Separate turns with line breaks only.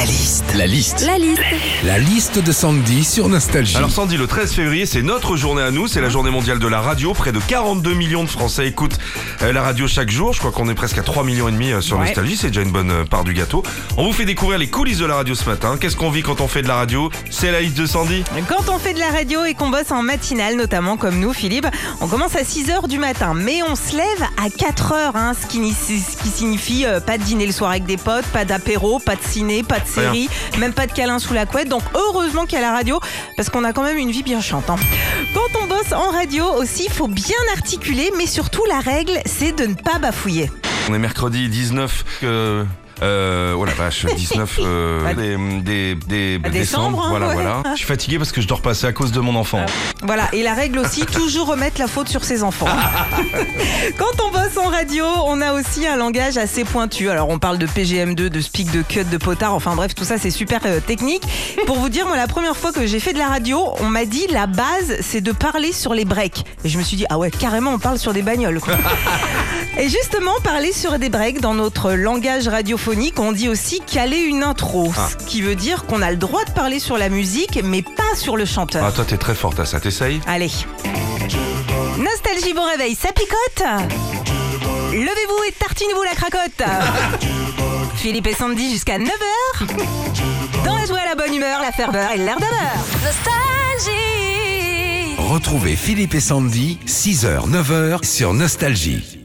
La liste. La liste.
La liste.
La liste de Sandy sur Nostalgie.
Alors Sandy, le 13 février, c'est notre journée à nous, c'est la journée mondiale de la radio. Près de 42 millions de Français écoutent euh, la radio chaque jour. Je crois qu'on est presque à 3 millions et demi euh, sur
Ouais.
Nostalgie, c'est déjà une bonne euh, part du gâteau. On vous fait découvrir les coulisses de la radio ce matin. Qu'est-ce qu'on vit quand on fait de la radio? C'est la liste de Sandy.
Quand on fait de la radio et qu'on bosse en matinale, notamment comme nous, Philippe, on commence à 6h du matin, mais on se lève à 4h, hein, ce, qui, ni- ce qui signifie euh, pas de dîner le soir avec des potes, pas d'apéro, pas de ciné, pas de série, même pas de câlin sous la couette. Donc heureusement qu'il y a la radio, parce qu'on a quand même une vie bien chante. hein. Quand on bosse en radio aussi, il faut bien articuler, mais surtout la règle, c'est de ne pas bafouiller.
On est mercredi 19. Euh, euh, oh la vache, 19 euh, des, des, des-
décembre, hein,
voilà,
ouais.
voilà. Je suis fatigué parce que je dors passer à cause de mon enfant.
Voilà, et la règle aussi, toujours remettre la faute sur ses enfants. Quand on radio, on a aussi un langage assez pointu. Alors on parle de PGM2, de speak, de cut, de potard, enfin bref, tout ça c'est super euh, technique. Pour vous dire, moi la première fois que j'ai fait de la radio, on m'a dit la base c'est de parler sur les breaks. Et je me suis dit, ah ouais, carrément on parle sur des bagnoles. quoi. Et justement, parler sur des breaks dans notre langage radiophonique, on dit aussi caler une intro.
Ah.
Ce qui veut dire qu'on a le droit de parler sur la musique, mais pas sur le chanteur.
Ah toi t'es très forte à ça, t'essayes?
Allez. Nostalgie bon réveil, ça picote? Levez-vous et tartinez-vous la cracotte. Philippe et Sandy jusqu'à 9h Dans la joie, la bonne humeur, la ferveur et l'air d'honneur.
Retrouvez Philippe et Sandy, 6h, 9h sur Nostalgie.